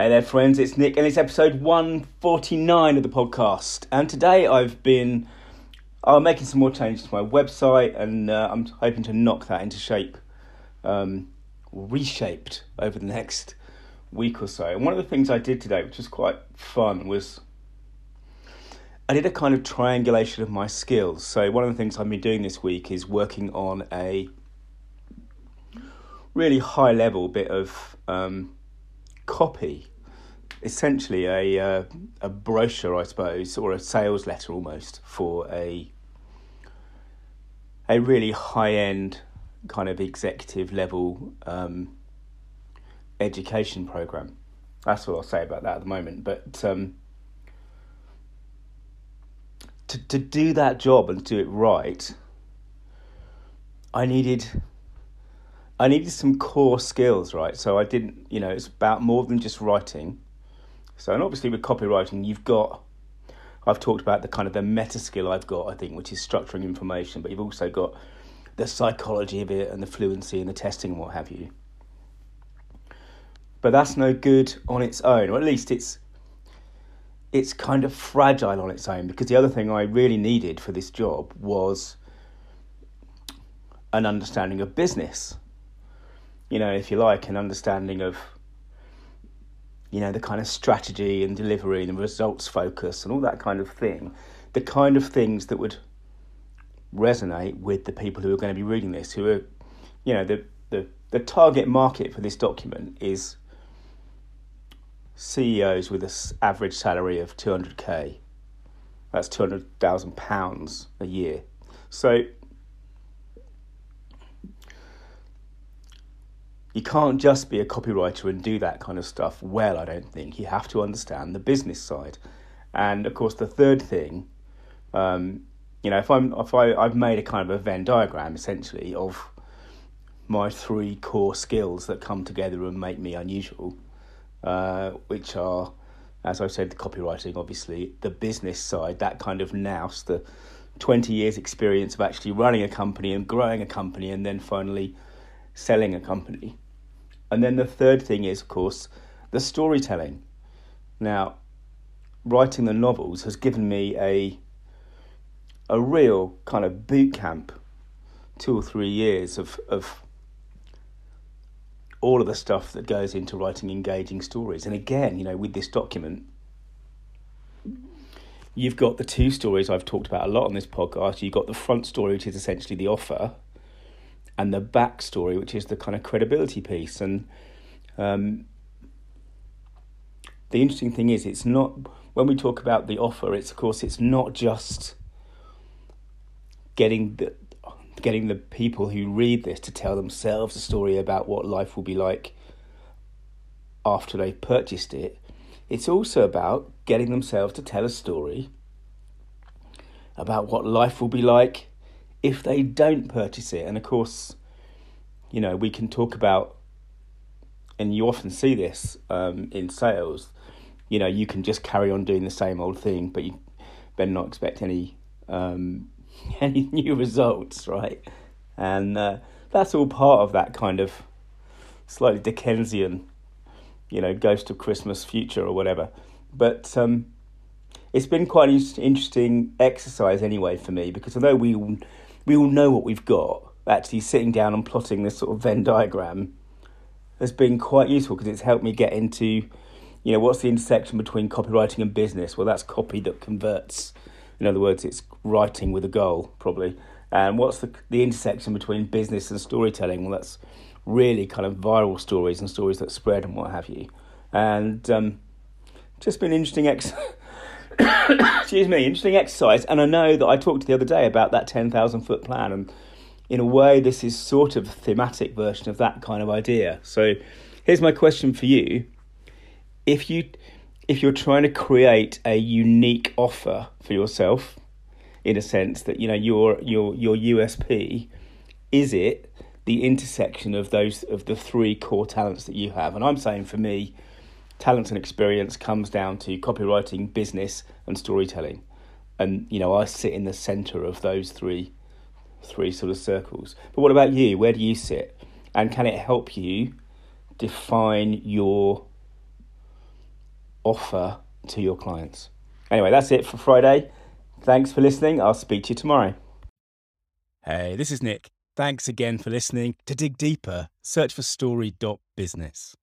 Hey there, friends, it's Nick, and it's episode 149 of the podcast. And today I've been I'm making some more changes to my website, and uh, I'm hoping to knock that into shape, um, reshaped over the next week or so. And one of the things I did today, which was quite fun, was I did a kind of triangulation of my skills. So, one of the things I've been doing this week is working on a really high level bit of um, copy essentially a uh, a brochure, I suppose, or a sales letter almost for a a really high end kind of executive level um, education program. That's what I'll say about that at the moment. But um, to to do that job and do it right, I needed I needed some core skills, right? So I didn't, you know, it's about more than just writing. So, and obviously with copywriting, you've got, I've talked about the kind of the meta skill I've got, I think, which is structuring information, but you've also got the psychology of it and the fluency and the testing and what have you. But that's no good on its own, or at least it's it's kind of fragile on its own because the other thing I really needed for this job was an understanding of business. You know, if you like, an understanding of you know, the kind of strategy and delivery and results focus and all that kind of thing, the kind of things that would resonate with the people who are going to be reading this, who are, you know, the, the, the target market for this document is CEOs with an average salary of 200k. That's £200,000 a year. So you can't just be a copywriter and do that kind of stuff well, I don't think. You have to understand the business side. And of course, the third thing, um, you know, if I'm if I I've made a kind of a Venn diagram essentially of my three core skills that come together and make me unusual, uh, which are, as I said, the copywriting, obviously, the business side, that kind of nous, the twenty years experience of actually running a company and growing a company, and then finally selling a company. And then the third thing is, of course, the storytelling. Now, writing the novels has given me a a real kind of boot camp, two or three years of of all of the stuff that goes into writing engaging stories. And again, you know, with this document, you've got the two stories I've talked about a lot on this podcast. You've got the front story, which is essentially the offer, and the backstory, which is the kind of credibility piece. And um, the interesting thing is, it's not when we talk about the offer. It's of course, it's not just getting the getting the people who read this to tell themselves a story about what life will be like after they've purchased it. It's also about getting themselves to tell a story about what life will be like if they don't purchase it. And of course, you know, we can talk about, and you often see this um, in sales, you know, you can just carry on doing the same old thing, but you better not expect any um, any new results, right? And uh, that's all part of that kind of slightly Dickensian, you know, ghost of Christmas future or whatever. But um, it's been quite an interesting exercise anyway for me because although we we all know what we've got, actually sitting down and plotting this sort of Venn diagram has been quite useful because it's helped me get into, you know, what's the intersection between copywriting and business? Well, that's copy that converts. In other words, it's writing with a goal, probably. And what's the the intersection between business and storytelling? Well, that's really kind of viral stories and stories that spread and what have you. And um, just been interesting ex- excuse me, interesting exercise. And I know that I talked the other day about that ten thousand foot plan, and in a way, this is sort of thematic version of that kind of idea. So, here's my question for you: If you if you're trying to create a unique offer for yourself, in a sense that you know your your your USP is it the intersection of those of the three core talents that you have and I'm saying for me talents and experience comes down to copywriting business and storytelling and you know I sit in the center of those three three sort of circles but what about you where do you sit and can it help you define your offer to your clients. Anyway, that's it for Friday. Thanks for listening. I'll speak to you tomorrow. Hey, this is Nick. Thanks again for listening. To dig deeper, search for story.business.